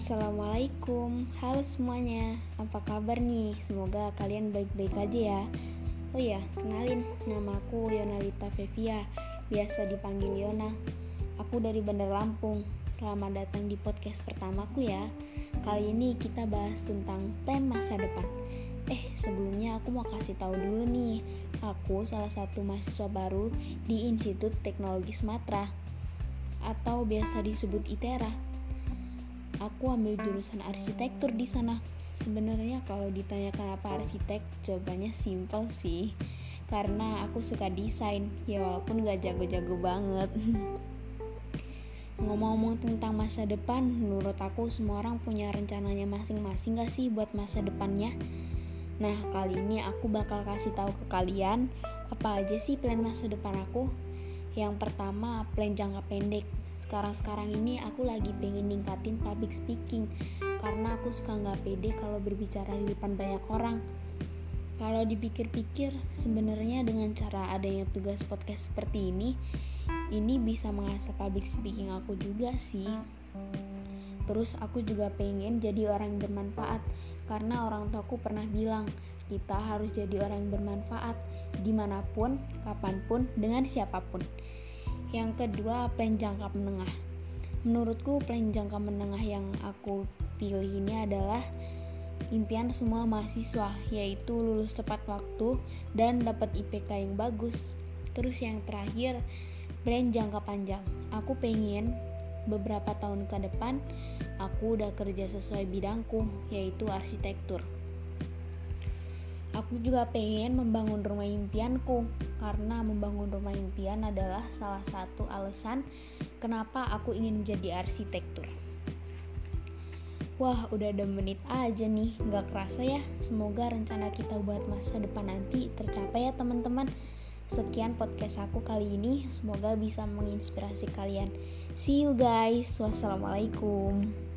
Assalamualaikum, halo semuanya. Apa kabar nih? Semoga kalian baik-baik aja ya. Oh iya, kenalin, nama aku Yonalita Fevia. Biasa dipanggil Yona. Aku dari Bandar Lampung. Selamat datang di podcast pertamaku ya. Kali ini kita bahas tentang plan masa depan. Eh, sebelumnya aku mau kasih tahu dulu nih. Aku salah satu mahasiswa baru di Institut Teknologi Sumatera Atau biasa disebut ITERA aku ambil jurusan arsitektur di sana. Sebenarnya kalau ditanyakan apa arsitek jawabannya simple sih. Karena aku suka desain ya walaupun gak jago-jago banget. Ngomong-ngomong tentang masa depan menurut aku semua orang punya rencananya masing-masing gak sih buat masa depannya? Nah kali ini aku bakal kasih tahu ke kalian apa aja sih plan masa depan aku? Yang pertama plan jangka pendek sekarang-sekarang ini aku lagi pengen ningkatin public speaking. Karena aku suka nggak pede kalau berbicara di depan banyak orang. Kalau dipikir-pikir sebenarnya dengan cara adanya tugas podcast seperti ini ini bisa mengasah public speaking aku juga sih. Terus aku juga pengen jadi orang yang bermanfaat. Karena orang tuaku pernah bilang kita harus jadi orang yang bermanfaat di mana pun, kapan pun, dengan siapa pun. Yang kedua, plan jangka menengah. Menurutku plan jangka menengah yang aku pilih ini adalah impian semua mahasiswa, yaitu lulus tepat waktu dan dapat IPK yang bagus. Terus yang terakhir, plan jangka panjang. Aku pengen beberapa tahun ke depan aku udah kerja sesuai bidangku, yaitu arsitektur. Aku juga pengen membangun rumah impianku karena membangun rumah impian adalah salah satu alasan kenapa aku ingin menjadi arsitektur. Wah, udah ada menit aja nih, nggak kerasa ya. Semoga rencana kita buat masa depan nanti tercapai ya teman-teman. Sekian podcast aku kali ini, semoga bisa menginspirasi kalian. See you guys, wassalamualaikum.